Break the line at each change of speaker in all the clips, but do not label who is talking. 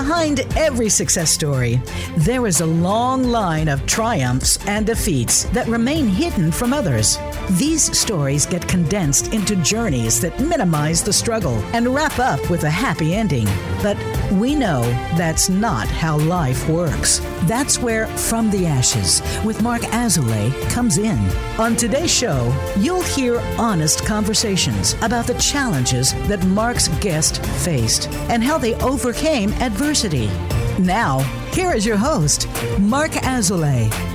Behind every success story, there is a long line of triumphs and defeats that remain hidden from others. These stories get condensed into journeys that minimize the struggle and wrap up with a happy ending. But we know that's not how life works. That's where From the Ashes with Mark Azoulay comes in. On today's show, you'll hear honest conversations about the challenges that Mark's guest faced and how they overcame adversity. Now, here is your host, Mark Azoulay.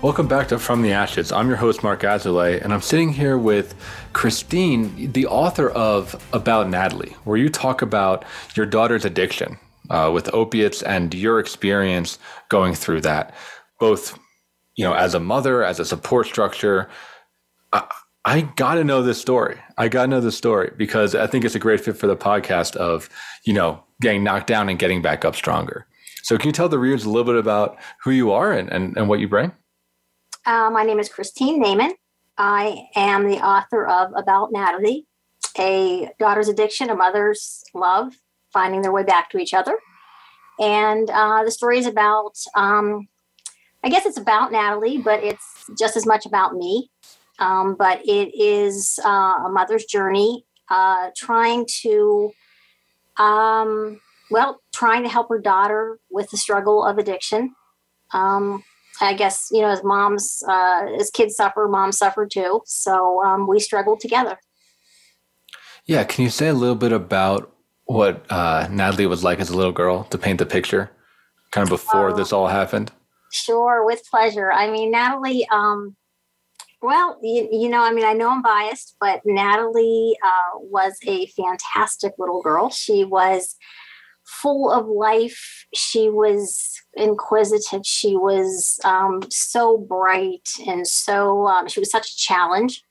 Welcome back to From the Ashes. I'm your host, Mark Azoulay, and I'm sitting here with Christine, the author of About Natalie, where you talk about your daughter's addiction uh, with opiates and your experience going through that, both you know as a mother, as a support structure. I, I got to know this story. I got to know this story because I think it's a great fit for the podcast of you know getting knocked down and getting back up stronger. So, can you tell the readers a little bit about who you are and, and, and what you bring?
Uh, my name is Christine Naman. I am the author of About Natalie, a daughter's addiction, a mother's love, finding their way back to each other. And uh, the story is about, um, I guess it's about Natalie, but it's just as much about me. Um, but it is uh, a mother's journey uh, trying to, um, well, trying to help her daughter with the struggle of addiction. I guess you know, as moms, uh, as kids suffer, moms suffer too. So um, we struggle together.
Yeah, can you say a little bit about what uh, Natalie was like as a little girl to paint the picture, kind of before this all happened?
Sure, with pleasure. I mean, Natalie. Um, well, you, you know, I mean, I know I'm biased, but Natalie uh, was a fantastic little girl. She was full of life. She was inquisitive. She was um, so bright and so, um, she was such a challenge,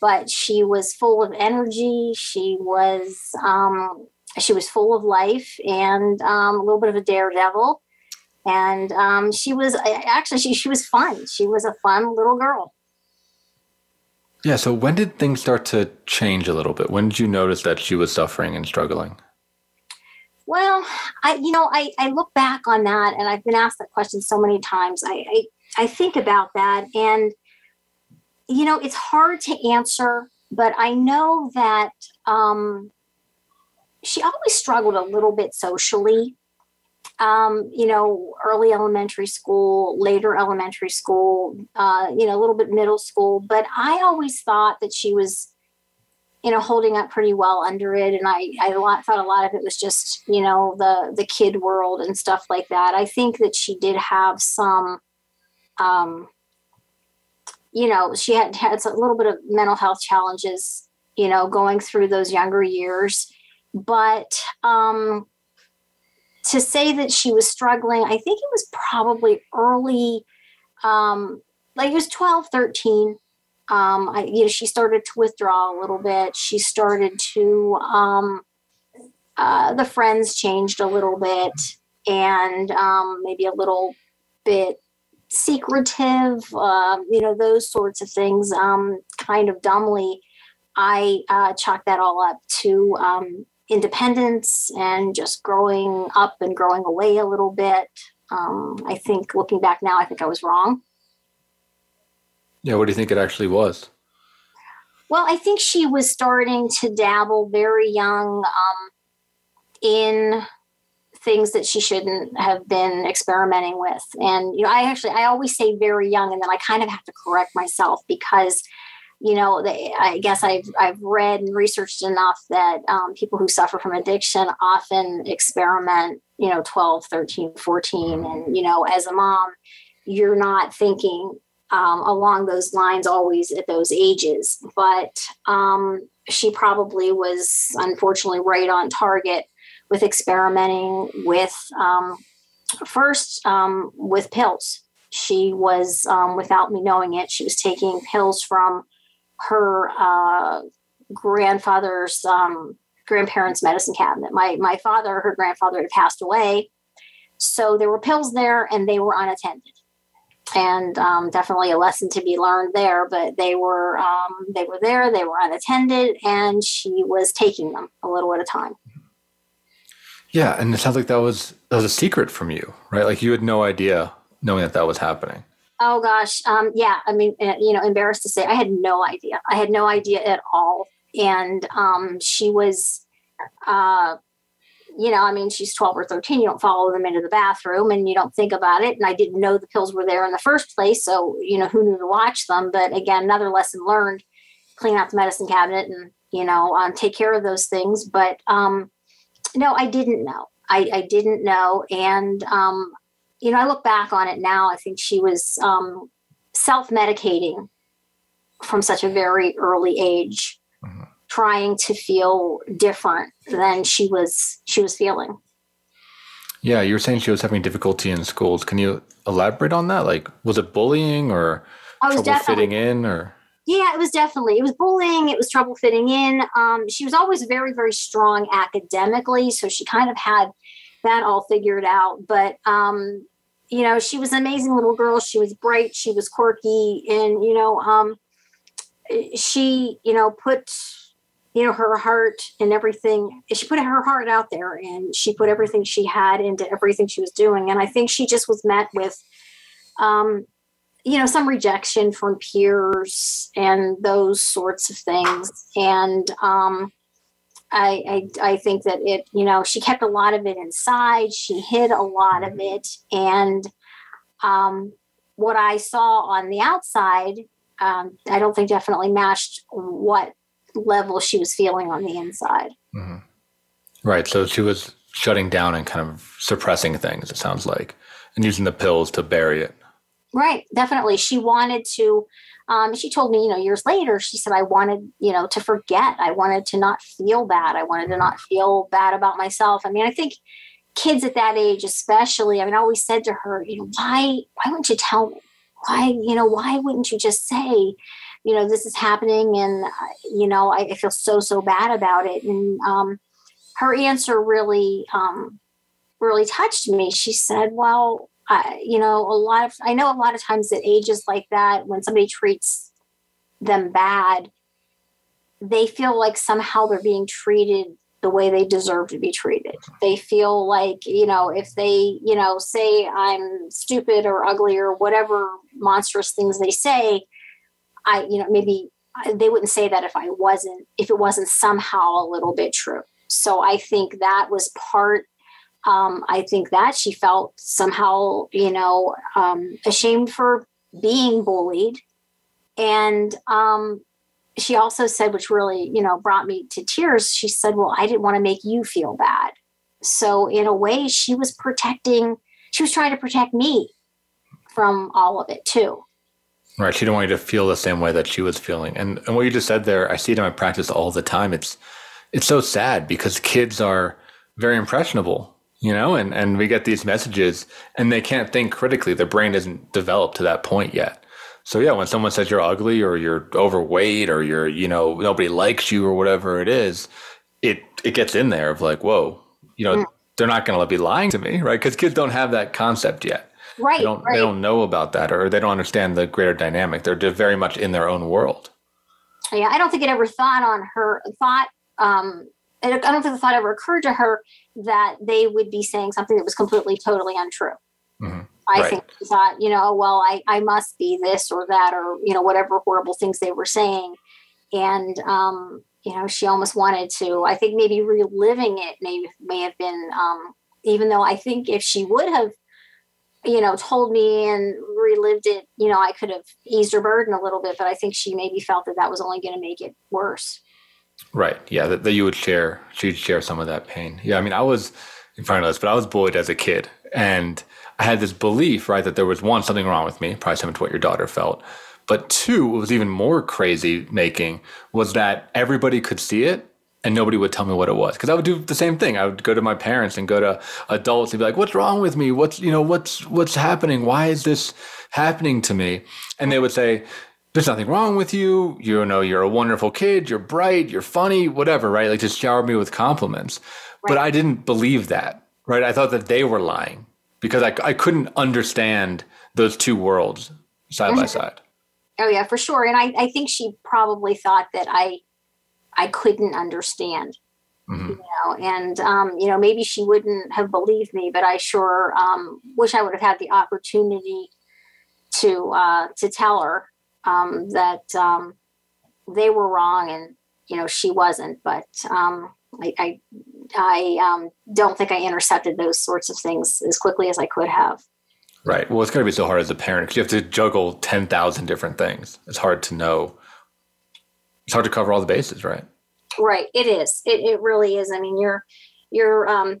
but she was full of energy. She was, um, she was full of life and um, a little bit of a daredevil. And um, she was actually, she, she was fun. She was a fun little girl.
Yeah. So when did things start to change a little bit? When did you notice that she was suffering and struggling?
Well, I you know I I look back on that and I've been asked that question so many times. I I, I think about that and you know it's hard to answer, but I know that um, she always struggled a little bit socially. Um, you know, early elementary school, later elementary school, uh, you know, a little bit middle school. But I always thought that she was you know holding up pretty well under it. And i i thought a lot of it was just you know the the kid world and stuff like that. I think that she did have some um you know she had had a little bit of mental health challenges you know going through those younger years. But um to say that she was struggling i think it was probably early um like it was 12 13 um, I, you know, she started to withdraw a little bit. She started to, um, uh, the friends changed a little bit and um, maybe a little bit secretive, uh, you know, those sorts of things. Um, kind of dumbly, I uh, chalk that all up to um, independence and just growing up and growing away a little bit. Um, I think looking back now, I think I was wrong.
Yeah, what do you think it actually was?
Well, I think she was starting to dabble very young um, in things that she shouldn't have been experimenting with. And, you know, I actually, I always say very young, and then I kind of have to correct myself because, you know, they, I guess I've, I've read and researched enough that um, people who suffer from addiction often experiment, you know, 12, 13, 14. And, you know, as a mom, you're not thinking, um, along those lines always at those ages. But um, she probably was unfortunately right on target with experimenting with um, first um, with pills. She was, um, without me knowing it, she was taking pills from her uh, grandfather's um, grandparents' medicine cabinet. My my father, her grandfather, had passed away, so there were pills there, and they were unattended and um, definitely a lesson to be learned there. But they were um, they were there, they were unattended, and she was taking them a little at a time.
Yeah, and it sounds like that was that was a secret from you, right? Like you had no idea knowing that that was happening.
Oh gosh, um, yeah. I mean, uh, you know, embarrassed to say, I had no idea. I had no idea at all. And um, she was, uh, you know, I mean, she's 12 or 13. You don't follow them into the bathroom and you don't think about it. And I didn't know the pills were there in the first place. So, you know, who knew to watch them? But again, another lesson learned clean out the medicine cabinet and, you know, um, take care of those things. But um, no, I didn't know. I, I didn't know. And, um, you know, I look back on it now, I think she was um, self medicating from such a very early age mm-hmm trying to feel different than she was she was feeling.
Yeah, you were saying she was having difficulty in schools. Can you elaborate on that? Like, was it bullying or trouble fitting in, or?
Yeah, it was definitely it was bullying. It was trouble fitting in. Um, she was always very very strong academically, so she kind of had that all figured out. But um, you know, she was an amazing little girl. She was bright. She was quirky, and you know, um, she you know put you know her heart and everything she put her heart out there and she put everything she had into everything she was doing. And i think she just was met with um you know some rejection from peers and those sorts of things. And um I, I, I think that it you know she kept a lot of it inside. She hid a lot of it. And um what i saw on the outside um, i don't think definitely matched what level she was feeling on the inside. Mm-hmm.
Right. So she was shutting down and kind of suppressing things, it sounds like, and using the pills to bury it.
Right. Definitely. She wanted to. Um, she told me, you know, years later, she said, I wanted, you know, to forget. I wanted to not feel bad. I wanted to not feel bad about myself. I mean, I think kids at that age, especially, I mean, I always said to her, you know, why, why wouldn't you tell me? Why, you know, why wouldn't you just say, you know, this is happening and, uh, you know, I, I, feel so, so bad about it. And um, her answer really, um, really touched me. She said, well, I, you know, a lot of, I know a lot of times at ages like that, when somebody treats them bad, they feel like somehow they're being treated the way they deserve to be treated. They feel like, you know, if they, you know, say I'm stupid or ugly or whatever monstrous things they say, I, you know, maybe they wouldn't say that if I wasn't, if it wasn't somehow a little bit true. So I think that was part. Um, I think that she felt somehow, you know, um, ashamed for being bullied, and um, she also said, which really, you know, brought me to tears. She said, "Well, I didn't want to make you feel bad." So in a way, she was protecting. She was trying to protect me from all of it too.
Right. She didn't want you to feel the same way that she was feeling. And and what you just said there, I see it in my practice all the time. It's it's so sad because kids are very impressionable, you know, and, and we get these messages and they can't think critically. Their brain isn't developed to that point yet. So yeah, when someone says you're ugly or you're overweight or you're, you know, nobody likes you or whatever it is, it it gets in there of like, whoa, you know, mm. they're not gonna be lying to me, right? Because kids don't have that concept yet.
Right.
They don't,
right.
they don't know about that or they don't understand the greater dynamic. They're very much in their own world.
Yeah, I don't think it ever thought on her thought. Um, I don't think the thought ever occurred to her that they would be saying something that was completely, totally untrue. Mm-hmm. I right. think she thought, you know, well, I, I must be this or that or, you know, whatever horrible things they were saying. And, um, you know, she almost wanted to, I think maybe reliving it may, may have been, um, even though I think if she would have you know, told me and relived it, you know, I could have eased her burden a little bit, but I think she maybe felt that that was only going to make it worse.
Right. Yeah. That, that you would share, she'd share some of that pain. Yeah. I mean, I was in front of this, but I was bullied as a kid. And I had this belief, right, that there was one, something wrong with me, probably similar to what your daughter felt. But two, what was even more crazy making was that everybody could see it and nobody would tell me what it was because I would do the same thing. I would go to my parents and go to adults and be like, "What's wrong with me? What's you know what's what's happening? Why is this happening to me?" And they would say, "There's nothing wrong with you. You know, you're a wonderful kid. You're bright. You're funny. Whatever, right? Like just shower me with compliments." Right. But I didn't believe that, right? I thought that they were lying, because I, I couldn't understand those two worlds side by mm-hmm. side.
Oh yeah, for sure. And I, I think she probably thought that I I couldn't understand. Mm-hmm. You know, and um, you know, maybe she wouldn't have believed me, but I sure um, wish I would have had the opportunity to uh, to tell her um, that um, they were wrong and you know she wasn't. But um, I I, I um, don't think I intercepted those sorts of things as quickly as I could have.
Right. Well, it's going to be so hard as a parent because you have to juggle ten thousand different things. It's hard to know. It's hard to cover all the bases, right?
Right. It is. It it really is. I mean, you're you're um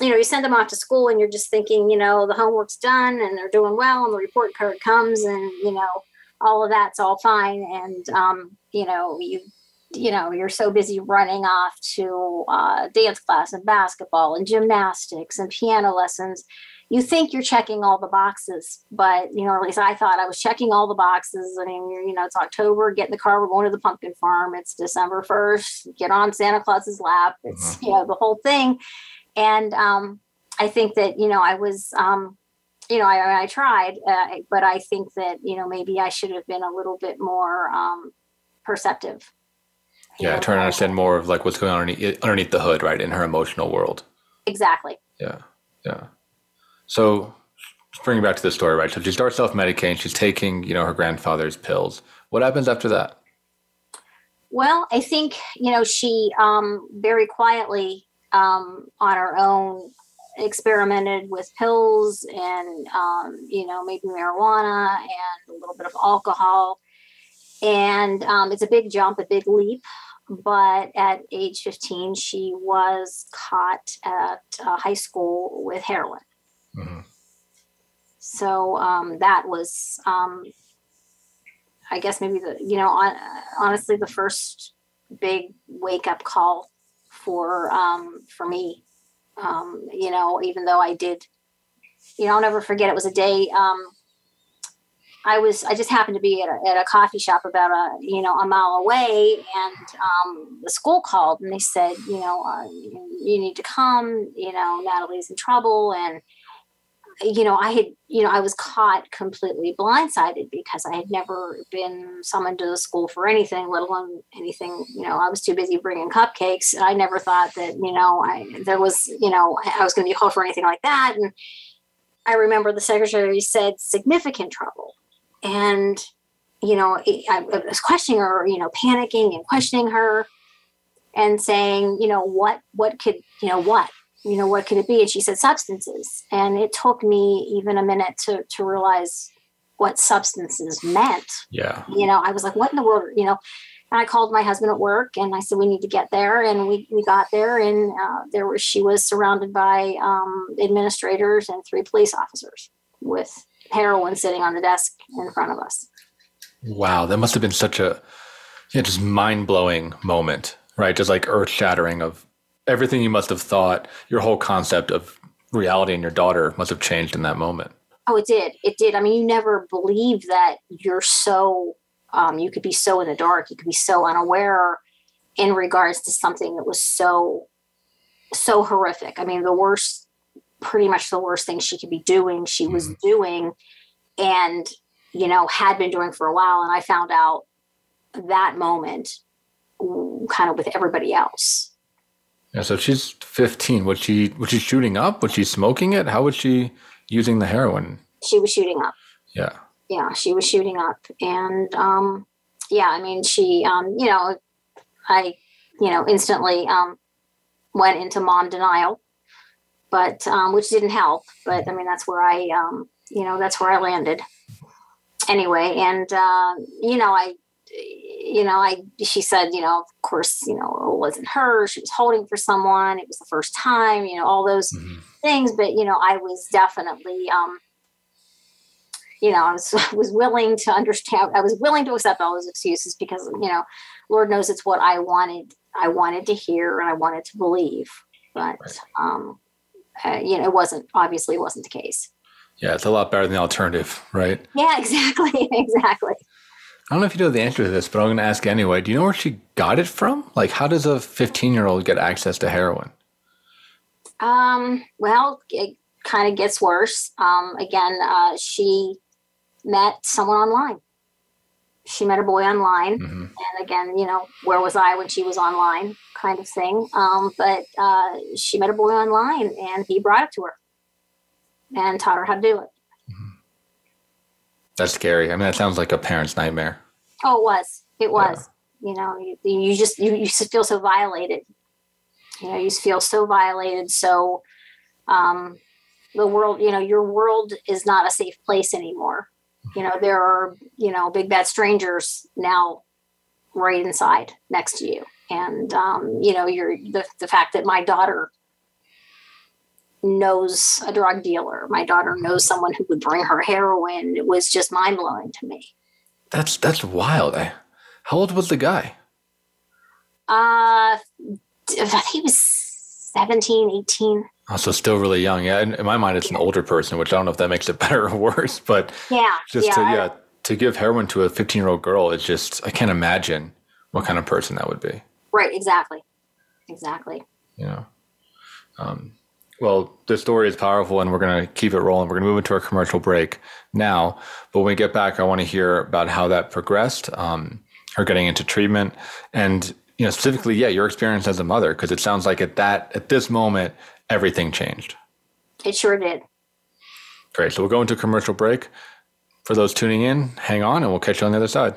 you know, you send them off to school and you're just thinking, you know, the homework's done and they're doing well and the report card comes and, you know, all of that's all fine. And, um, you know, you, you know, you're so busy running off to uh, dance class and basketball and gymnastics and piano lessons. You think you're checking all the boxes, but you know, at least I thought I was checking all the boxes. I mean, you know, it's October, get in the car, we're going to the pumpkin farm. It's December 1st, get on Santa Claus's lap. It's, mm-hmm. you know, the whole thing and um, I think that you know I was um, you know I, I tried, uh, but I think that you know maybe I should have been a little bit more um, perceptive.
Yeah, know, trying to understand more of like what's going on underneath, underneath the hood, right, in her emotional world.
Exactly.
Yeah, yeah. So bringing back to the story, right? So she starts self medicating. She's taking, you know, her grandfather's pills. What happens after that?
Well, I think you know she um, very quietly um, on our own experimented with pills and um, you know maybe marijuana and a little bit of alcohol and um, it's a big jump a big leap but at age 15 she was caught at uh, high school with heroin mm-hmm. so um, that was um, i guess maybe the you know on, honestly the first big wake up call for um, for me. Um, you know, even though I did, you know, I'll never forget. It was a day. Um, I was I just happened to be at a, at a coffee shop about a you know a mile away, and um, the school called and they said, you know, uh, you need to come. You know, Natalie's in trouble, and you know, I had, you know, I was caught completely blindsided because I had never been summoned to the school for anything, let alone anything, you know, I was too busy bringing cupcakes. I never thought that, you know, I, there was, you know, I was going to be called for anything like that. And I remember the secretary said significant trouble. And, you know, I was questioning her, you know, panicking and questioning her and saying, you know, what, what could, you know, what, you know, what could it be? And she said substances. And it took me even a minute to, to realize what substances meant.
Yeah.
You know, I was like, what in the world, you know? And I called my husband at work and I said, we need to get there. And we, we got there and uh, there was, she was surrounded by um, administrators and three police officers with heroin sitting on the desk in front of us.
Wow. That must have been such a, yeah, just mind blowing moment, right? Just like earth shattering of everything you must have thought, your whole concept of reality and your daughter must have changed in that moment.
Oh, it did. It did. I mean, you never believe that you're so, um, you could be so in the dark, you could be so unaware in regards to something that was so, so horrific. I mean, the worst, pretty much the worst thing she could be doing, she was mm. doing and, you know, had been doing for a while. And I found out that moment kind of with everybody else
yeah, so she's 15. Was she was she shooting up? Was she smoking it? How was she using the heroin?
She was shooting up.
Yeah.
Yeah, she was shooting up, and um, yeah, I mean, she, um, you know, I, you know, instantly um, went into mom denial, but um, which didn't help. But I mean, that's where I, um, you know, that's where I landed. Anyway, and uh, you know, I you know, I she said, you know, of course, you know, it wasn't her. She was holding for someone. It was the first time, you know, all those mm-hmm. things. But you know, I was definitely, um, you know, I was was willing to understand. I was willing to accept all those excuses because you know, Lord knows it's what I wanted. I wanted to hear and I wanted to believe, but um, uh, you know, it wasn't. Obviously, it wasn't the case.
Yeah, it's a lot better than the alternative, right?
Yeah, exactly, exactly.
I don't know if you know the answer to this, but I'm going to ask anyway. Do you know where she got it from? Like, how does a 15 year old get access to heroin?
Um, well, it, kind of gets worse. Um, again, uh, she met someone online. She met a boy online,
Mhm.
and again, you know, where was I when she was online, kind of thing. Um, but uh, she met a boy online, and he brought it to her and taught her how to do it.
That's scary. I mean, that sounds like a parent's nightmare.
Oh, it was. It was. You know, you, you just you, you feel so violated. You know, you feel so violated. So, um, the world, you know, your world is not a safe place anymore. You know, there are you know big bad strangers now right inside next to you, and um, you know, you're the the fact that my daughter knows a drug dealer. My daughter knows someone who would bring her heroin. It was just mind blowing to me.
That's that's wild. I, how old was the guy?
Uh, I think he was 17, 18.
Oh, so still really young. Yeah, in, in my mind, it's an older person, which I don't know if that makes it better or worse. But
Yeah.
just
yeah.
to
I-
yeah to give heroin to a 15 year old girl, it's just I can't imagine what kind of person that would be.
Right. Exactly. Exactly.
You know. Um, well, the story is powerful, and we're going to keep it rolling. We're going to move into our commercial break now. But when we get back, I want to hear about how that progressed, um, her getting into treatment, and you know specifically, yeah, your experience as a mother, because it sounds like at that at this moment, everything changed.
It sure did.
Great. So we'll go into a commercial break. For those tuning in, hang on, and we'll catch you on the other side.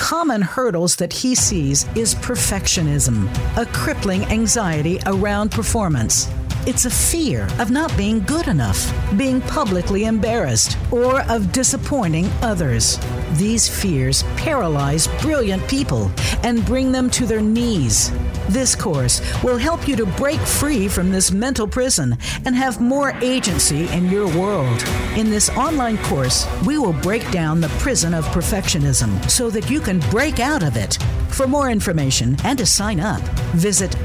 common hurdles that he sees is perfectionism, a crippling anxiety around performance. It's a fear of not being good enough, being publicly embarrassed, or of disappointing others. These fears paralyze brilliant people and bring them to their knees. This course will help you to break free from this mental prison and have more agency in your world. In this online course, we will break down the prison of perfectionism so that you can break out of it. For more information and to sign up, visit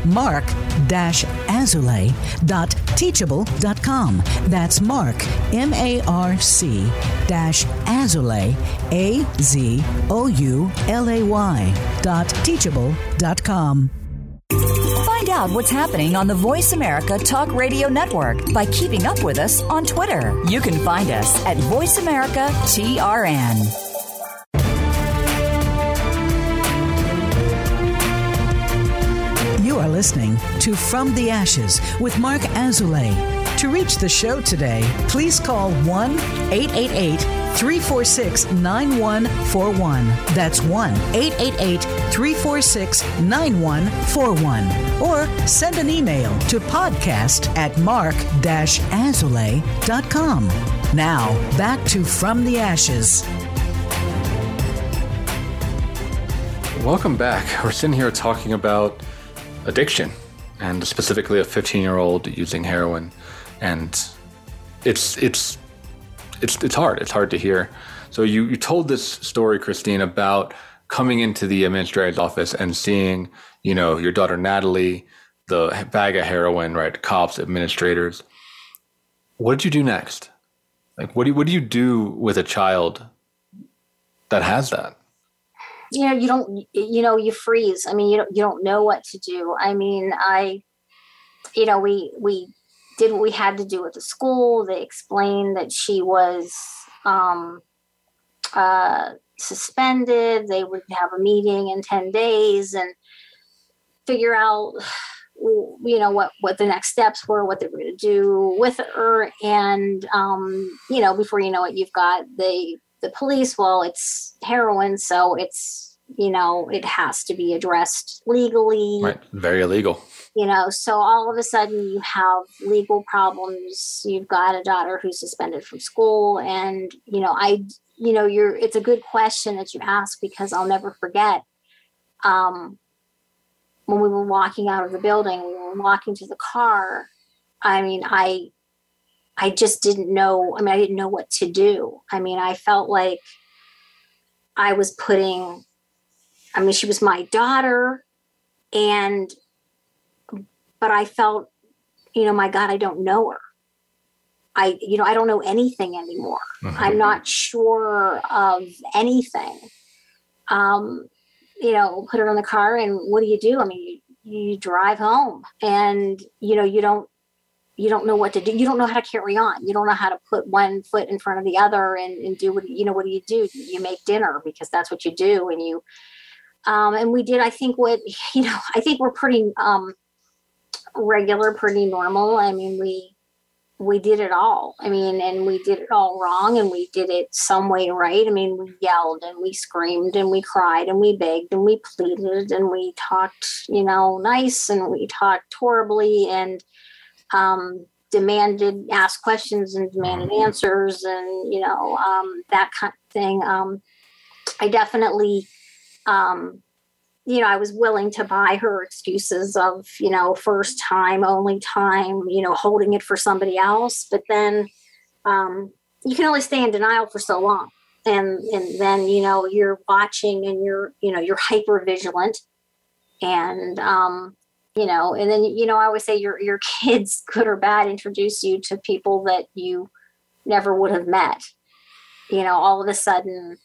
marc-azoulay.teachable.com. That's Mark, M A R C dash Azoulay, A Z O U L A Y dot teachable.com.
Find out what's happening on the Voice America Talk Radio Network by keeping up with us on Twitter. You can find us at Voice America TRN.
Listening to From the Ashes with Mark Azoulay. To reach the show today, please call 1 888 346 9141. That's 1 888 346 9141. Or send an email to podcast at mark azoulay.com. Now, back to From the Ashes.
Welcome back. We're sitting here talking about addiction and specifically a 15 year old using heroin. And it's, it's, it's, it's hard. It's hard to hear. So you, you told this story, Christine, about coming into the administrator's office and seeing, you know, your daughter Natalie, the bag of heroin, right? Cops, administrators. What did you do next? Like, what do you, what do you do with a child that has that?
You know you don't you know you freeze. I mean you don't you don't know what to do. I mean i you know we we did what we had to do at the school. They explained that she was um uh suspended. They would have a meeting in 10 days and figure out you know what what the next steps were what they were going to do with her. And um you know before you know it you've got the the police well it's heroin so it's you know, it has to be addressed legally.
Right. Very illegal.
You know, so all of a sudden you have legal problems. You've got a daughter who's suspended from school. And, you know, I, you know, you're, it's a good question that you ask because I'll never forget. Um, when we were walking out of the building, we were walking to the car. I mean, I, I just didn't know. I mean, I didn't know what to do. I mean, I felt like I was putting, I mean, she was my daughter. And, but I felt, you know, my God, I don't know her. I, you know, I don't know anything anymore. Mm-hmm. I'm not sure of anything. Um, you know, put her in the car and what do you do? I mean, you, you drive home and, you know, you don't, you don't know what to do. You don't know how to carry on. You don't know how to put one foot in front of the other and, and do what, you know, what do you do? You make dinner because that's what you do. And you, um, and we did, I think what, you know, I think we're pretty, um, regular, pretty normal. I mean, we, we did it all. I mean, and we did it all wrong and we did it some way right. I mean, we yelled and we screamed and we cried and we begged and we pleaded and we talked, you know, nice and we talked horribly and um, demanded, asked questions and demanded answers and, you know, um, that kind of thing. Um, I definitely, um, you know, I was willing to buy her excuses of, you know, first time, only time, you know, holding it for somebody else. But then um, you can only stay in denial for so long. And, and then, you know, you're watching and you're, you know, you're hyper vigilant. And, um, you know, and then, you know, I always say your, your kids, good or bad, introduce you to people that you never would have met. You know, all of a sudden,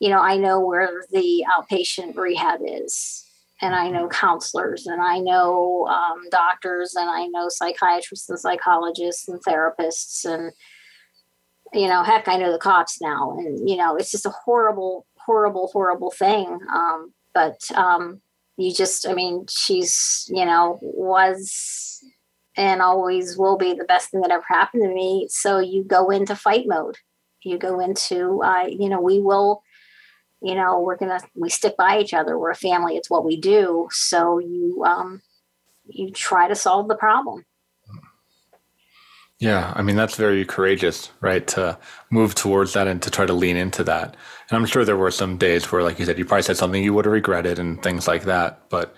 you know, I know where the outpatient rehab is, and I know counselors, and I know um, doctors, and I know psychiatrists and psychologists and therapists, and you know, heck, I know the cops now, and you know, it's just a horrible, horrible, horrible thing. Um, but um, you just, I mean, she's, you know, was and always will be the best thing that ever happened to me. So you go into fight mode. You go into, uh, you know, we will you know we're gonna we stick by each other we're a family it's what we do so you um you try to solve the problem
yeah i mean that's very courageous right to move towards that and to try to lean into that and i'm sure there were some days where like you said you probably said something you would have regretted and things like that but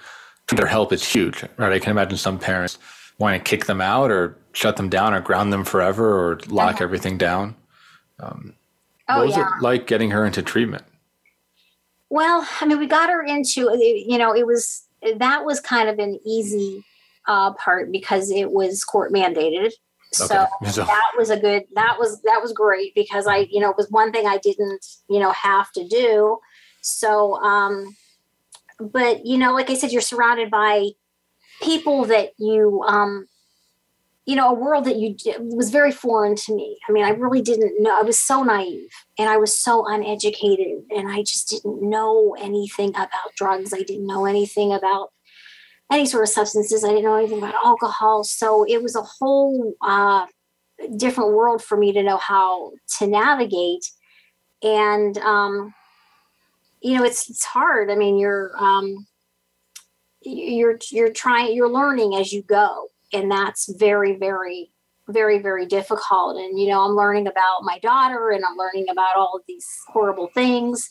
their help is huge right i can imagine some parents want to kick them out or shut them down or ground them forever or lock uh-huh. everything down um, oh, what was yeah. it like getting her into treatment
well, I mean, we got her into, you know, it was, that was kind of an easy uh, part because it was court mandated. Okay. So that was a good, that was, that was great because I, you know, it was one thing I didn't, you know, have to do. So, um, but, you know, like I said, you're surrounded by people that you, um, you know, a world that you was very foreign to me. I mean, I really didn't know. I was so naive and I was so uneducated and I just didn't know anything about drugs. I didn't know anything about any sort of substances. I didn't know anything about alcohol. So it was a whole uh, different world for me to know how to navigate. And, um, you know, it's, it's hard. I mean, you're, um, you're, you're trying, you're learning as you go and that's very very very very difficult and you know i'm learning about my daughter and i'm learning about all of these horrible things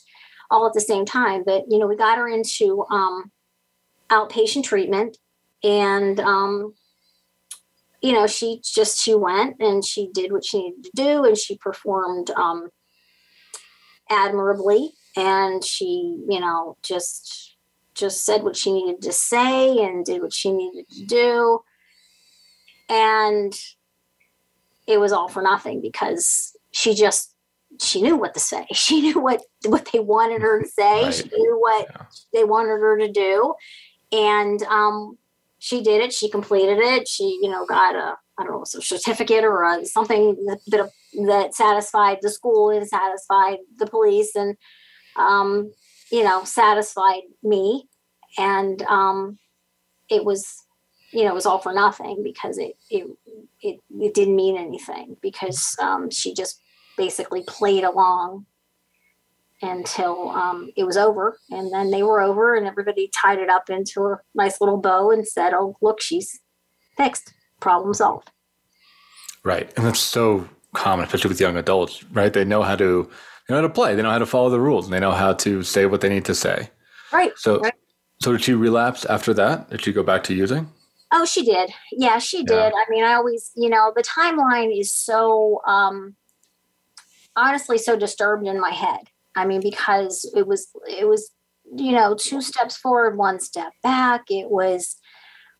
all at the same time but you know we got her into um, outpatient treatment. And um, you know she just she went and she did what she needed to do and she performed um, admirably. And she you know just just said what she needed to say and did what she needed to do. And it was all for nothing because she just she knew what to say. She knew what what they wanted her to say. Right. she knew what yeah. they wanted her to do and um she did it. She completed it. She you know got a i don't know a certificate or a, something that, that that satisfied the school and satisfied the police and um you know satisfied me. And um it was you know, it was all for nothing because it it it, it didn't mean anything because um, she just basically played along until um, it was over. And then they were over, and everybody tied it up into a nice little bow and said, "Oh, look, she's fixed. Problem solved."
Right, and that's so common, especially with young adults. Right, they know how to they know how to play. They know how to follow the rules. And they know how to say what they need to say.
Right.
So,
right.
so did she relapse after that? Did she go back to using?
Oh, she did. Yeah, she did. Yeah. I mean, I always, you know, the timeline is so um honestly so disturbed in my head. I mean, because it was it was, you know, two steps forward, one step back. It was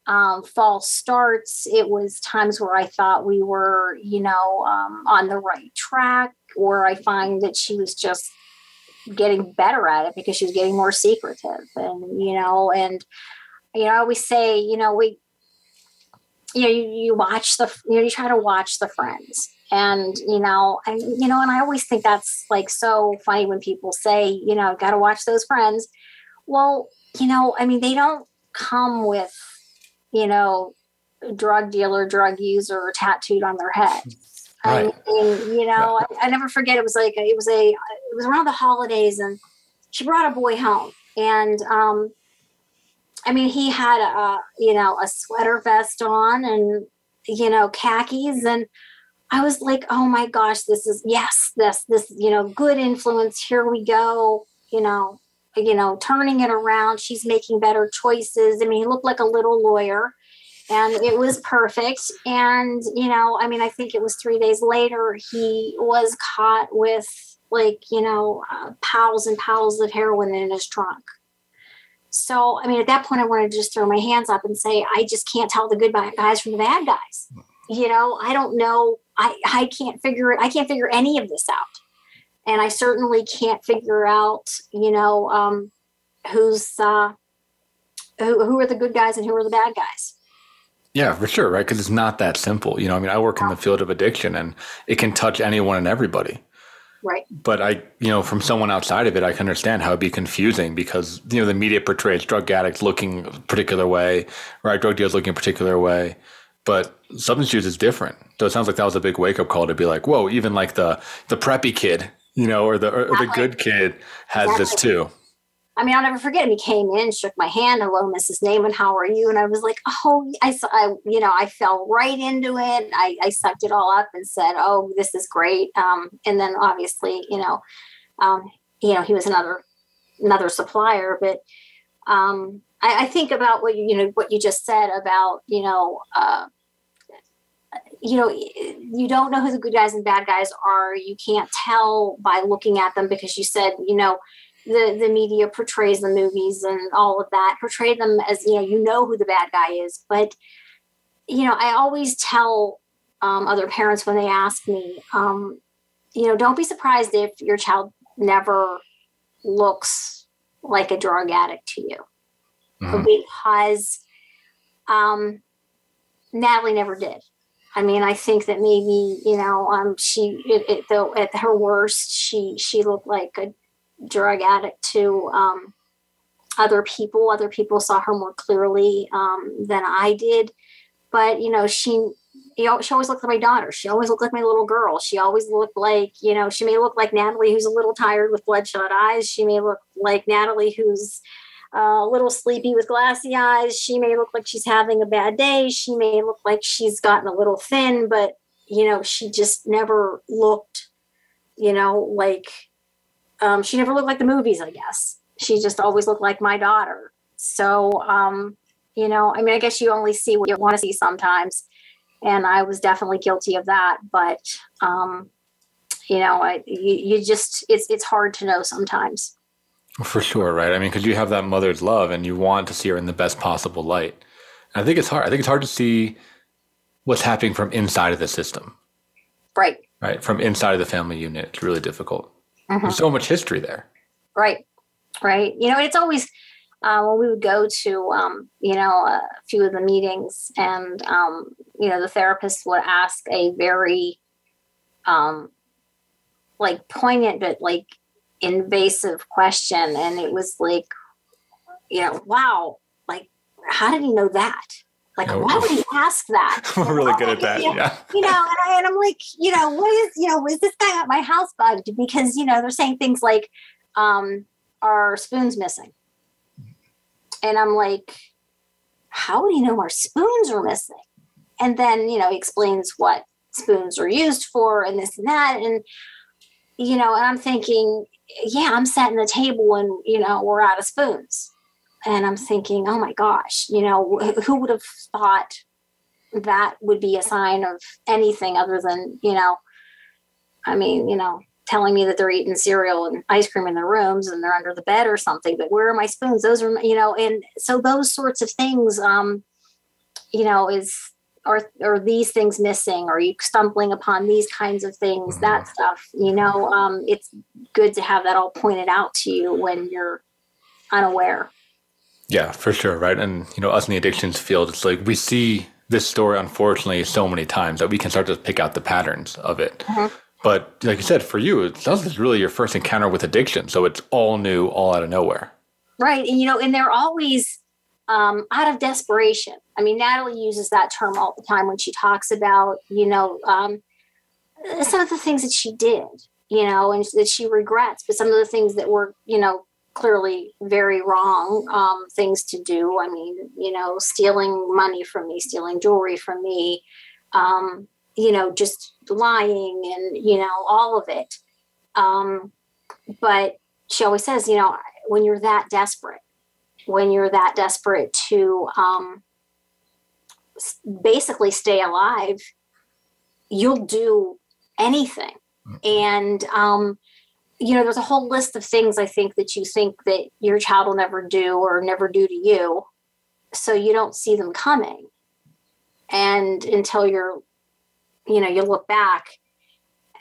um, false starts. It was times where I thought we were, you know, um, on the right track, or I find that she was just getting better at it because she was getting more secretive, and you know, and you know, I always say, you know, we, you know, you, you watch the, you know, you try to watch the friends, and you know, I, you know, and I always think that's like so funny when people say, you know, got to watch those friends. Well, you know, I mean, they don't come with you know, drug dealer, drug user tattooed on their head. Right. I mean, you know, yeah. I, I, never forget. It was like it was a it was around the holidays, and she brought a boy home, and um, I mean, he had a you know a sweater vest on, and you know khakis, and I was like, oh my gosh, this is yes, this this you know good influence. Here we go. You know, you know, turning it around. She's making better choices. I mean, he looked like a little lawyer and it was perfect. And, you know, I mean, I think it was three days later, he was caught with like, you know, uh, piles and piles of heroin in his trunk. So, I mean, at that point, I wanted to just throw my hands up and say, I just can't tell the good guys from the bad guys. You know, I don't know. I, I can't figure it. I can't figure any of this out and I certainly can't figure out, you know, um, who's uh, who, who are the good guys and who are the bad guys.
Yeah, for sure, right? Because it's not that simple. You know, I mean, I work in the field of addiction, and it can touch anyone and everybody.
Right.
But I, you know, from someone outside of it, I can understand how it'd be confusing because you know the media portrays drug addicts looking a particular way, right? Drug dealers looking a particular way, but substance use is different. So it sounds like that was a big wake up call to be like, whoa, even like the the preppy kid you know, or the or, or the good kid has exactly. this too.
I mean, I'll never forget him. He came in, shook my hand, hello, Mrs. Naman, how are you? And I was like, oh, I, I you know, I fell right into it. I, I sucked it all up and said, oh, this is great. Um, and then obviously, you know, um, you know, he was another another supplier, but um, I, I think about what you, you know, what you just said about, you know, uh, you know, you don't know who the good guys and bad guys are. You can't tell by looking at them because you said, you know, the the media portrays the movies and all of that portray them as you know you know who the bad guy is but you know i always tell um, other parents when they ask me um, you know don't be surprised if your child never looks like a drug addict to you mm-hmm. because um, natalie never did I mean, I think that maybe you know, um, she it, it, though at her worst, she she looked like a drug addict to um, other people. Other people saw her more clearly um, than I did, but you know, she you know, she always looked like my daughter. She always looked like my little girl. She always looked like you know, she may look like Natalie, who's a little tired with bloodshot eyes. She may look like Natalie, who's a little sleepy with glassy eyes. She may look like she's having a bad day. She may look like she's gotten a little thin, but you know, she just never looked, you know, like um, she never looked like the movies, I guess. She just always looked like my daughter. So, um, you know, I mean, I guess you only see what you want to see sometimes. And I was definitely guilty of that. But, um, you know, I, you, you just, it's, it's hard to know sometimes.
For sure, right? I mean, because you have that mother's love and you want to see her in the best possible light. And I think it's hard. I think it's hard to see what's happening from inside of the system.
Right.
Right. From inside of the family unit. It's really difficult. Mm-hmm. There's so much history there.
Right. Right. You know, it's always uh, when we would go to, um, you know, a few of the meetings and, um, you know, the therapist would ask a very, um, like poignant, but like invasive question and it was like you know wow like how did he know that like yeah, why would he ask that
we're really good at that
you,
yeah
you know and, I, and i'm like you know what is you know is this guy at my house bugged because you know they're saying things like um, our spoons missing. And I'm like, how would he know our spoons are missing? And then, you know, he explains what spoons are used for and this and that. And, you know, and I'm thinking, yeah, I'm setting the table and, you know, we're out of spoons. And I'm thinking, oh my gosh, you know, who would have thought that would be a sign of anything other than, you know, I mean, you know, telling me that they're eating cereal and ice cream in their rooms and they're under the bed or something but where are my spoons those are you know and so those sorts of things um you know is are are these things missing are you stumbling upon these kinds of things mm-hmm. that stuff you know um it's good to have that all pointed out to you when you're unaware
yeah for sure right and you know us in the addictions field it's like we see this story unfortunately so many times that we can start to pick out the patterns of it mm-hmm but like you said, for you, it sounds like really your first encounter with addiction. So it's all new, all out of nowhere.
Right. And, you know, and they're always um, out of desperation. I mean, Natalie uses that term all the time when she talks about, you know, um, some of the things that she did, you know, and that she regrets, but some of the things that were, you know, clearly very wrong um, things to do. I mean, you know, stealing money from me, stealing jewelry from me, um, you know, just lying and, you know, all of it. Um, but she always says, you know, when you're that desperate, when you're that desperate to um, basically stay alive, you'll do anything. Mm-hmm. And, um, you know, there's a whole list of things I think that you think that your child will never do or never do to you. So you don't see them coming. And until you're you know you look back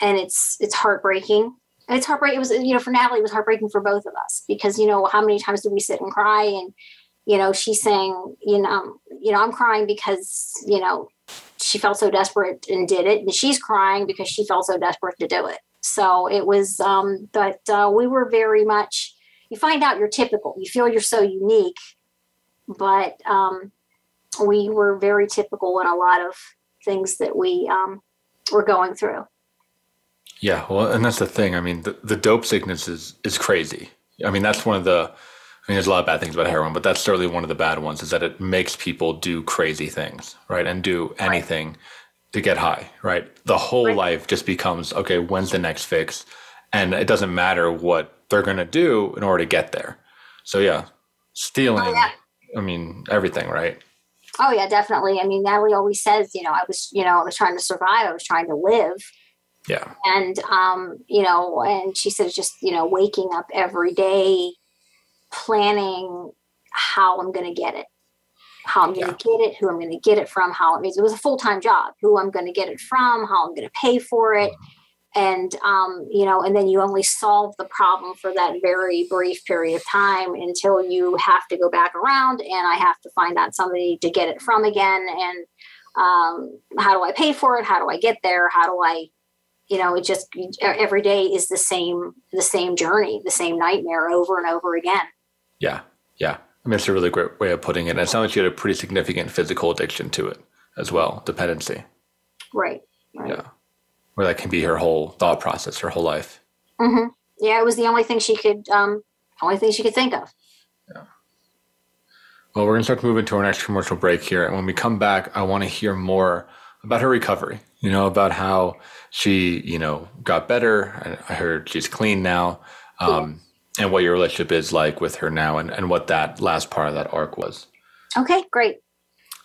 and it's it's heartbreaking and it's heartbreaking it was you know for natalie it was heartbreaking for both of us because you know how many times did we sit and cry and you know she's saying you know you know i'm crying because you know she felt so desperate and did it and she's crying because she felt so desperate to do it so it was um but uh, we were very much you find out you're typical you feel you're so unique but um we were very typical in a lot of things that we um, were going through.
Yeah, well, and that's the thing. I mean, the, the dope sickness is is crazy. I mean, that's one of the. I mean, there's a lot of bad things about heroin, but that's certainly one of the bad ones. Is that it makes people do crazy things, right, and do anything right. to get high, right? The whole right. life just becomes okay. When's the next fix? And it doesn't matter what they're going to do in order to get there. So yeah, stealing. Oh, yeah. I mean, everything, right?
Oh yeah, definitely. I mean, Natalie always says, you know, I was, you know, I was trying to survive. I was trying to live.
Yeah.
And um, you know, and she says just, you know, waking up every day, planning how I'm gonna get it, how I'm gonna yeah. get it, who I'm gonna get it from, how it means it was a full-time job, who I'm gonna get it from, how I'm gonna pay for it. And um, you know and then you only solve the problem for that very brief period of time until you have to go back around and i have to find out somebody to get it from again and um, how do i pay for it how do i get there how do i you know it just every day is the same the same journey the same nightmare over and over again
yeah yeah i mean it's a really great way of putting it and it sounds like you had a pretty significant physical addiction to it as well dependency
right, right.
yeah where that can be her whole thought process, her whole life.
Mm-hmm. Yeah, it was the only thing she could, um, only thing she could think of.
Yeah. Well, we're going to start to move into our next commercial break here. And when we come back, I want to hear more about her recovery, you know, about how she, you know, got better. I heard she's clean now. Um, yeah. And what your relationship is like with her now and, and what that last part of that arc was.
Okay, great.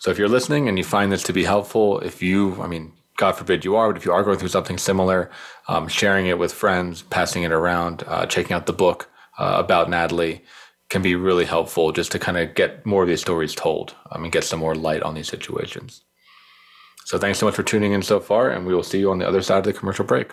So if you're listening and you find this to be helpful, if you, I mean, God forbid you are, but if you are going through something similar, um, sharing it with friends, passing it around, uh, checking out the book uh, about Natalie can be really helpful just to kind of get more of these stories told I mean, get some more light on these situations. So thanks so much for tuning in so far, and we will see you on the other side of the commercial break.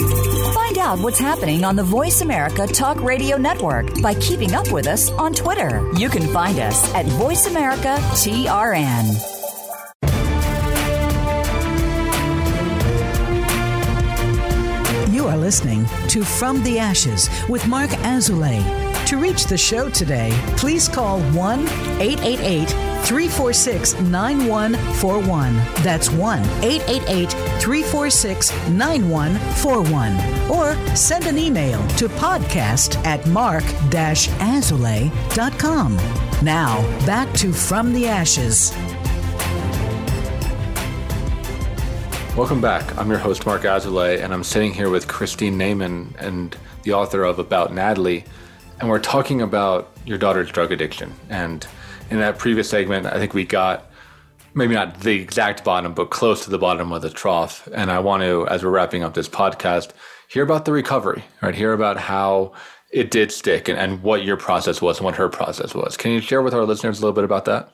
Find out what's happening on the Voice America Talk Radio Network by keeping up with us on Twitter. You can find us at Voice America TRN.
You are listening to From the Ashes with Marc Azoulay. To reach the show today, please call 1 888 346 9141. That's 1 888 346 9141. Or send an email to podcast at mark azulay.com. Now, back to From the Ashes.
Welcome back. I'm your host, Marc Azoulay, and I'm sitting here with Christine Naman and the author of About Natalie. And we're talking about your daughter's drug addiction. And in that previous segment, I think we got maybe not the exact bottom, but close to the bottom of the trough. And I want to, as we're wrapping up this podcast, hear about the recovery, right? Hear about how it did stick and, and what your process was and what her process was. Can you share with our listeners a little bit about that?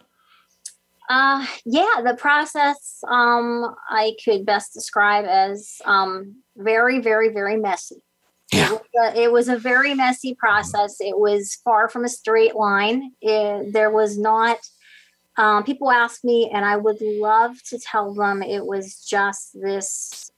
Uh, yeah, the process um, I could best describe as um, very, very, very messy.
Yeah.
It, was a, it was a very messy process. It was far from a straight line. It, there was not, um, people ask me, and I would love to tell them it was just this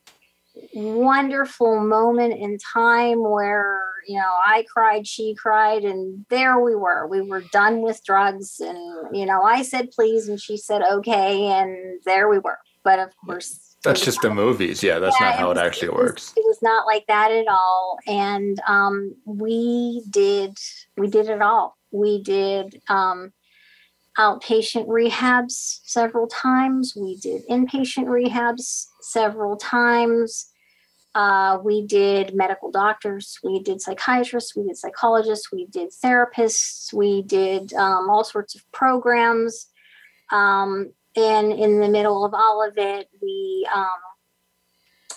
wonderful moment in time where you know i cried she cried and there we were we were done with drugs and you know i said please and she said okay and there we were but of course
that's just the movies. Yeah that's yeah, not how it, was, it actually
it
works.
it was not like that at all. And um, we did we did it all. We did um, outpatient rehabs several times. We did inpatient rehabs several times. Uh, we did medical doctors, we did psychiatrists, we did psychologists, we did therapists, we did um, all sorts of programs. Um, and in the middle of all of it, we um,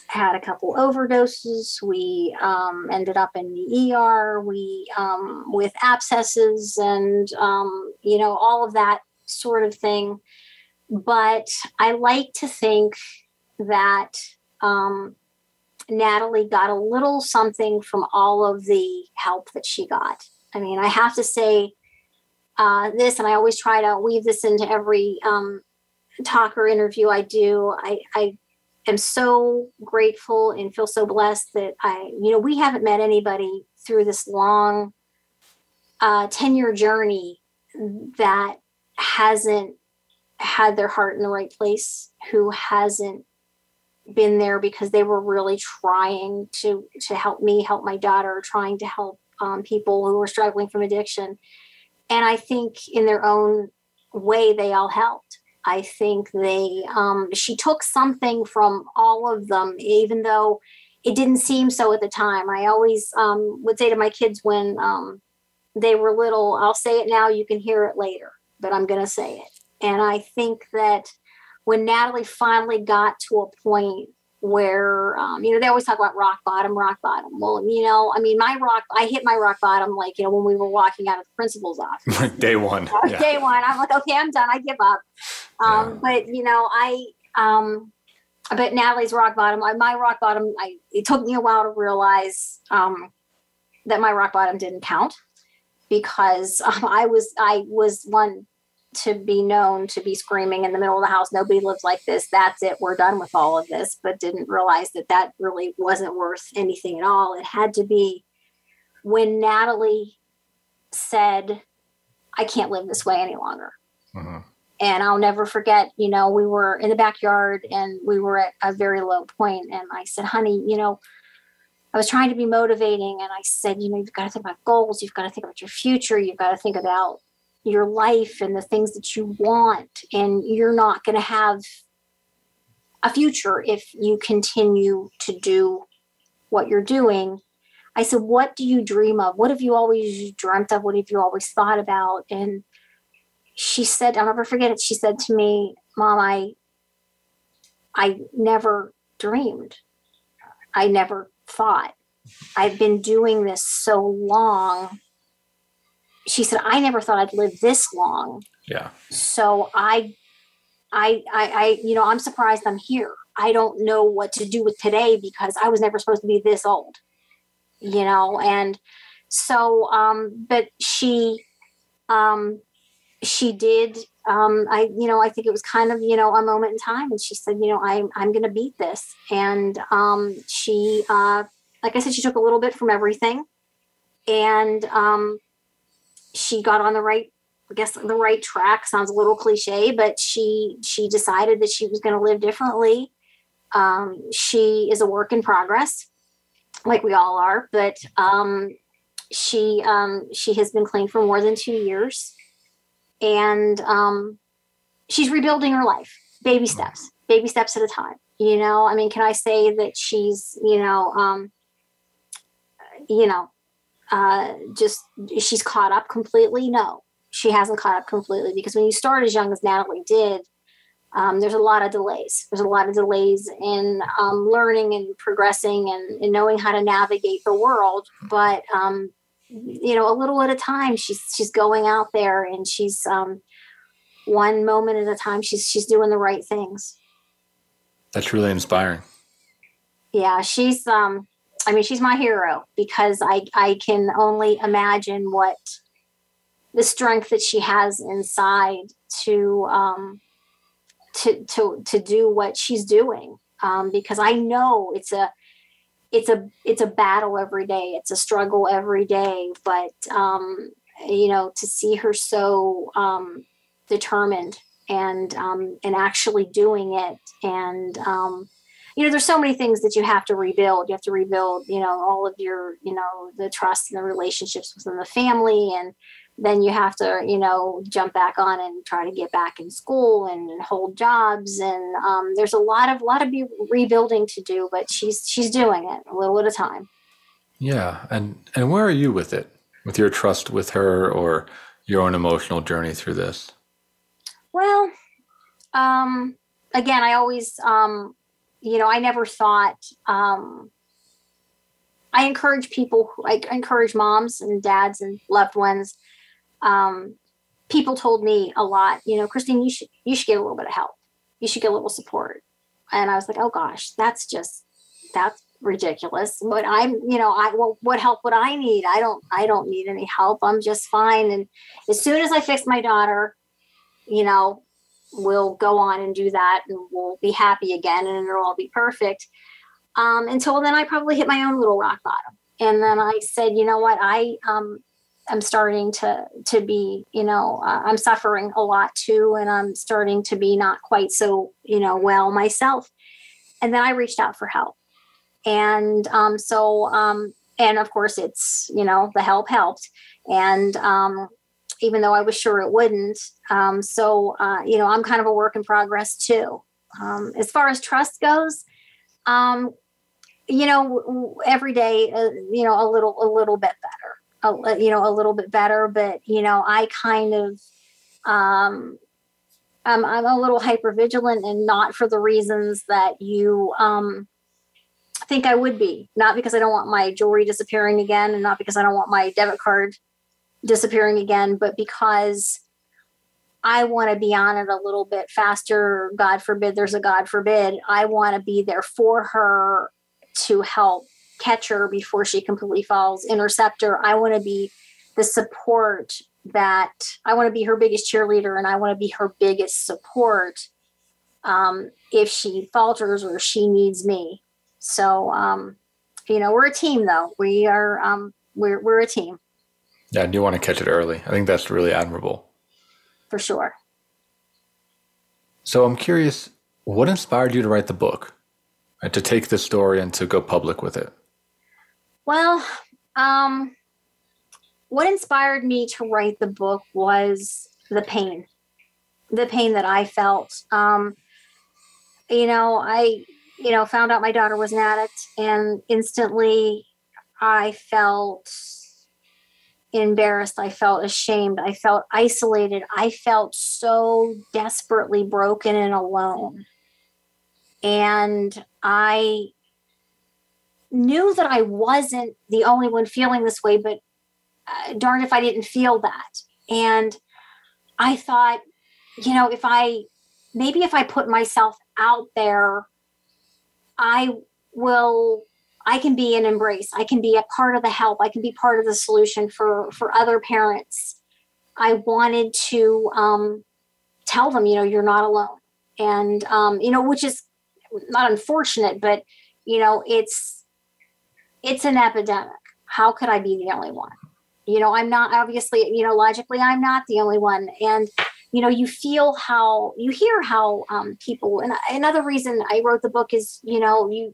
had a couple overdoses. We um, ended up in the ER. We um, with abscesses and um, you know all of that sort of thing. But I like to think that um, Natalie got a little something from all of the help that she got. I mean, I have to say uh, this, and I always try to weave this into every um, talk or interview I do. I, I am so grateful and feel so blessed that I, you know, we haven't met anybody through this long uh, 10 year journey that hasn't had their heart in the right place, who hasn't been there because they were really trying to to help me help my daughter trying to help um, people who were struggling from addiction and i think in their own way they all helped i think they um, she took something from all of them even though it didn't seem so at the time. I always um, would say to my kids when um, they were little i'll say it now you can hear it later but i'm going to say it. And i think that when Natalie finally got to a point where um, you know they always talk about rock bottom rock bottom well you know i mean my rock i hit my rock bottom like you know when we were walking out of the principal's office
day one
yeah. day one i'm like okay i'm done i give up um, yeah. but you know i um, but Natalie's rock bottom, my rock bottom, I, it took me a while to realize um, that my rock bottom didn't count because um, I was I was one to be known to be screaming in the middle of the house nobody lives like this that's it we're done with all of this but didn't realize that that really wasn't worth anything at all it had to be when natalie said i can't live this way any longer mm-hmm. and i'll never forget you know we were in the backyard and we were at a very low point and i said honey you know I was trying to be motivating and I said, you know, you've got to think about goals, you've got to think about your future, you've got to think about your life and the things that you want and you're not going to have a future if you continue to do what you're doing. I said what do you dream of? What have you always dreamt of? What have you always thought about? And she said i'll never forget it she said to me mom i i never dreamed. I never thought. I've been doing this so long she said, I never thought I'd live this long.
Yeah.
So I, I, I, I, you know, I'm surprised I'm here. I don't know what to do with today because I was never supposed to be this old, you know, and so, um, but she, um, she did, um, I, you know, I think it was kind of, you know, a moment in time. And she said, you know, I'm, I'm going to beat this. And, um, she, uh, like I said, she took a little bit from everything. And, um, she got on the right I guess the right track sounds a little cliche, but she she decided that she was going to live differently. Um, she is a work in progress, like we all are, but um, she um, she has been clean for more than two years, and um, she's rebuilding her life, baby steps, baby steps at a time. You know, I mean, can I say that she's you know um, you know uh, just she's caught up completely. No, she hasn't caught up completely because when you start as young as Natalie did, um, there's a lot of delays. There's a lot of delays in um, learning and progressing and, and, knowing how to navigate the world. But um, you know, a little at a time, she's she's going out there and she's um, one moment at a time. She's she's doing the right things.
That's really inspiring.
Yeah, she's um I mean, she's my hero because I, I can only imagine what the strength that she has inside to um, to to to do what she's doing. Um, because I know it's a it's a it's a battle every day. It's a struggle every day. But um, you know, to see her so um, determined and um, and actually doing it and um, you know there's so many things that you have to rebuild. You have to rebuild you know all of your you know the trust and the relationships within the family. And then you have to you know jump back on and try to get back in school and hold jobs. And um, there's a lot of lot of be rebuilding to do but she's she's doing it a little at a time.
Yeah. And and where are you with it? With your trust with her or your own emotional journey through this?
Well um again i always um you know, I never thought, um, I encourage people, I encourage moms and dads and loved ones. Um, people told me a lot, you know, Christine, you should, you should get a little bit of help. You should get a little support. And I was like, oh gosh, that's just, that's ridiculous. But I'm, you know, I, well, what help would I need? I don't, I don't need any help. I'm just fine. And as soon as I fixed my daughter, you know, we'll go on and do that and we'll be happy again and it'll all be perfect. Um, until then, I probably hit my own little rock bottom. And then I said, you know what, I um, am starting to to be, you know, uh, I'm suffering a lot too, and I'm starting to be not quite so, you know, well myself. And then I reached out for help, and um, so um, and of course, it's you know the help helped, and um, even though I was sure it wouldn't. Um, so, uh, you know, I'm kind of a work in progress too. Um, as far as trust goes, um, you know, every day, uh, you know, a little, a little bit better, a, you know, a little bit better. But you know, I kind of, um, I'm, I'm a little hyper vigilant, and not for the reasons that you um, think I would be. Not because I don't want my jewelry disappearing again, and not because I don't want my debit card disappearing again, but because I want to be on it a little bit faster. God forbid there's a God forbid. I want to be there for her to help catch her before she completely falls, intercept her. I want to be the support that I want to be her biggest cheerleader and I want to be her biggest support um, if she falters or she needs me. So, um, you know, we're a team though. We are, um, we're, we're a team.
Yeah. And you want to catch it early. I think that's really admirable.
For sure.
So I'm curious, what inspired you to write the book, and to take this story and to go public with it?
Well, um, what inspired me to write the book was the pain, the pain that I felt. Um, you know, I, you know, found out my daughter was an addict, and instantly I felt embarrassed. I felt ashamed. I felt isolated. I felt so desperately broken and alone. And I knew that I wasn't the only one feeling this way, but uh, darn if I didn't feel that. And I thought, you know, if I maybe if I put myself out there, I will I can be an embrace. I can be a part of the help. I can be part of the solution for for other parents. I wanted to um, tell them, you know, you're not alone, and um, you know, which is not unfortunate, but you know, it's it's an epidemic. How could I be the only one? You know, I'm not obviously, you know, logically, I'm not the only one, and you know, you feel how you hear how um, people. And another reason I wrote the book is, you know, you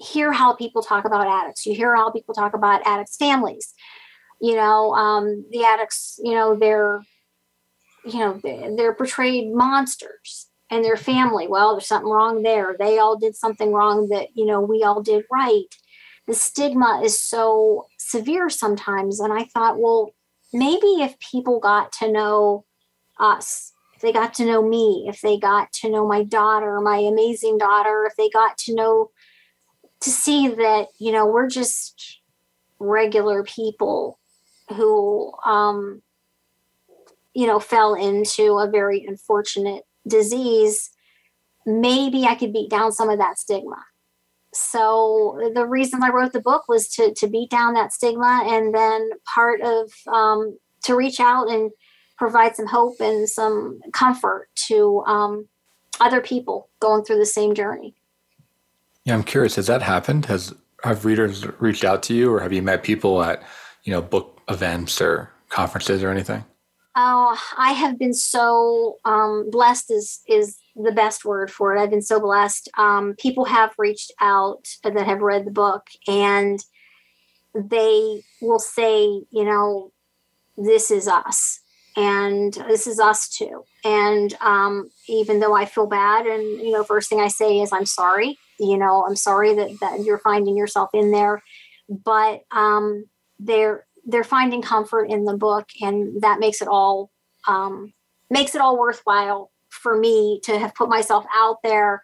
hear how people talk about addicts. You hear how people talk about addicts' families. You know, um, the addicts, you know, they're, you know, they're portrayed monsters and their family. Well, there's something wrong there. They all did something wrong that, you know, we all did right. The stigma is so severe sometimes. And I thought, well, maybe if people got to know us, if they got to know me, if they got to know my daughter, my amazing daughter, if they got to know to see that you know we're just regular people who um, you know fell into a very unfortunate disease. Maybe i could beat down some of that stigma. So the reason i wrote the book was to to beat down that stigma and then part of um, to reach out and provide some hope and some comfort to um, other people going through the same journey
yeah, I'm curious. Has that happened? Has have readers reached out to you, or have you met people at you know book events or conferences or anything?
Oh, I have been so um, blessed. Is is the best word for it? I've been so blessed. Um, people have reached out that have read the book, and they will say, you know, this is us, and this is us too. And um, even though I feel bad, and you know, first thing I say is I'm sorry you know i'm sorry that, that you're finding yourself in there but um, they're they're finding comfort in the book and that makes it all um, makes it all worthwhile for me to have put myself out there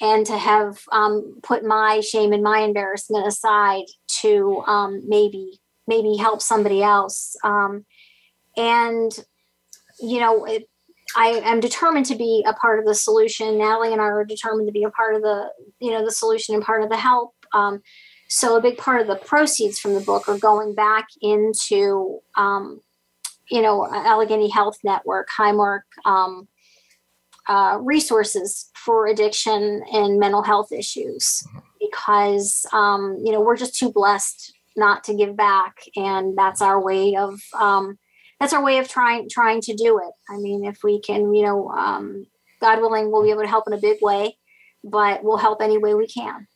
and to have um, put my shame and my embarrassment aside to um, maybe maybe help somebody else um, and you know it, I am determined to be a part of the solution. Natalie and I are determined to be a part of the, you know, the solution and part of the help. Um, so a big part of the proceeds from the book are going back into, um, you know, Allegheny Health Network, Highmark um, uh, resources for addiction and mental health issues, because um, you know we're just too blessed not to give back, and that's our way of um, that's our way of trying trying to do it. I mean, if we can, you know, um, God willing, we'll be able to help in a big way, but we'll help any way we can.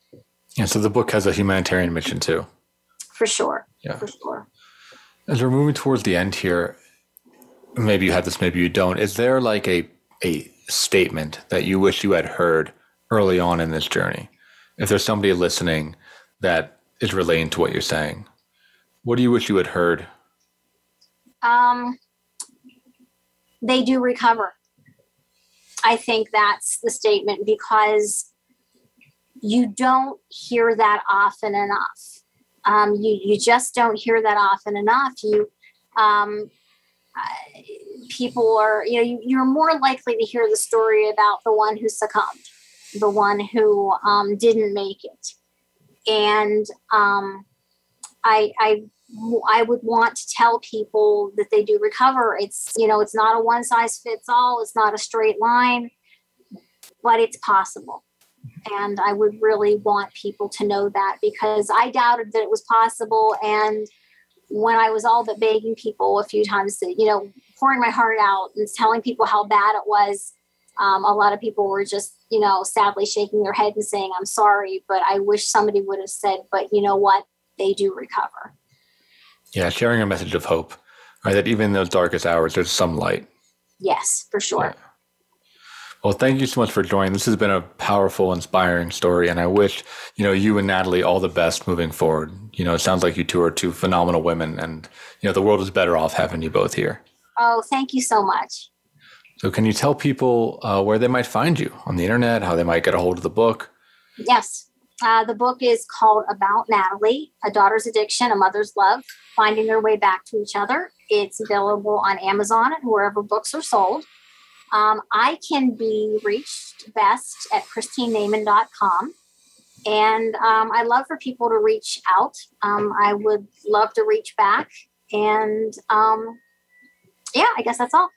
Yeah. So the book has a humanitarian mission too.
For sure.
Yeah.
For sure.
As we're moving towards the end here, maybe you have this, maybe you don't. Is there like a a statement that you wish you had heard early on in this journey? If there's somebody listening that is relating to what you're saying, what do you wish you had heard
um, they do recover. I think that's the statement because you don't hear that often enough. Um, you you just don't hear that often enough. You, um, uh, people are, you know, you, are more likely to hear the story about the one who succumbed, the one who um, didn't make it. And um, I, I, I would want to tell people that they do recover. It's, you know, it's not a one size fits all, it's not a straight line, but it's possible. And I would really want people to know that because I doubted that it was possible. And when I was all but begging people a few times that, you know, pouring my heart out and telling people how bad it was, um, a lot of people were just, you know, sadly shaking their head and saying, I'm sorry, but I wish somebody would have said, but you know what? They do recover.
Yeah, sharing a message of hope, right? That even in those darkest hours, there's some light.
Yes, for sure. Yeah.
Well, thank you so much for joining. This has been a powerful, inspiring story, and I wish you know you and Natalie all the best moving forward. You know, it sounds like you two are two phenomenal women, and you know the world is better off having you both here.
Oh, thank you so much.
So, can you tell people uh, where they might find you on the internet, how they might get a hold of the book?
Yes, uh, the book is called About Natalie: A Daughter's Addiction, A Mother's Love, Finding Their Way Back to Each Other. It's available on Amazon and wherever books are sold. Um, I can be reached best at christinenaman.com. And um, I love for people to reach out. Um, I would love to reach back. And um, yeah, I guess that's all.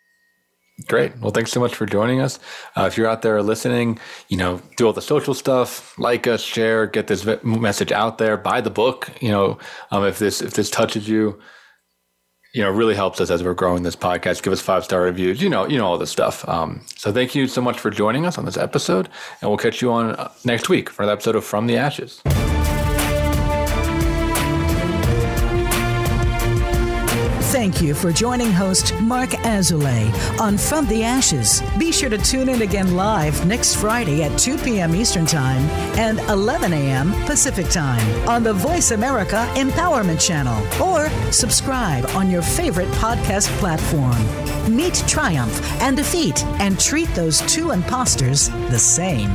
Great. Well, thanks so much for joining us. Uh, if you're out there listening, you know, do all the social stuff, like us, share, get this message out there, buy the book. You know, um, if this if this touches you, you know, really helps us as we're growing this podcast. Give us five star reviews. You know, you know all this stuff. Um, so thank you so much for joining us on this episode, and we'll catch you on uh, next week for another episode of From the Ashes.
Thank you for joining host Marc Azoulay on From the Ashes. Be sure to tune in again live next Friday at 2 p.m. Eastern Time and 11 a.m. Pacific Time on the Voice America Empowerment Channel or subscribe on your favorite podcast platform. Meet triumph and defeat and treat those two imposters the same.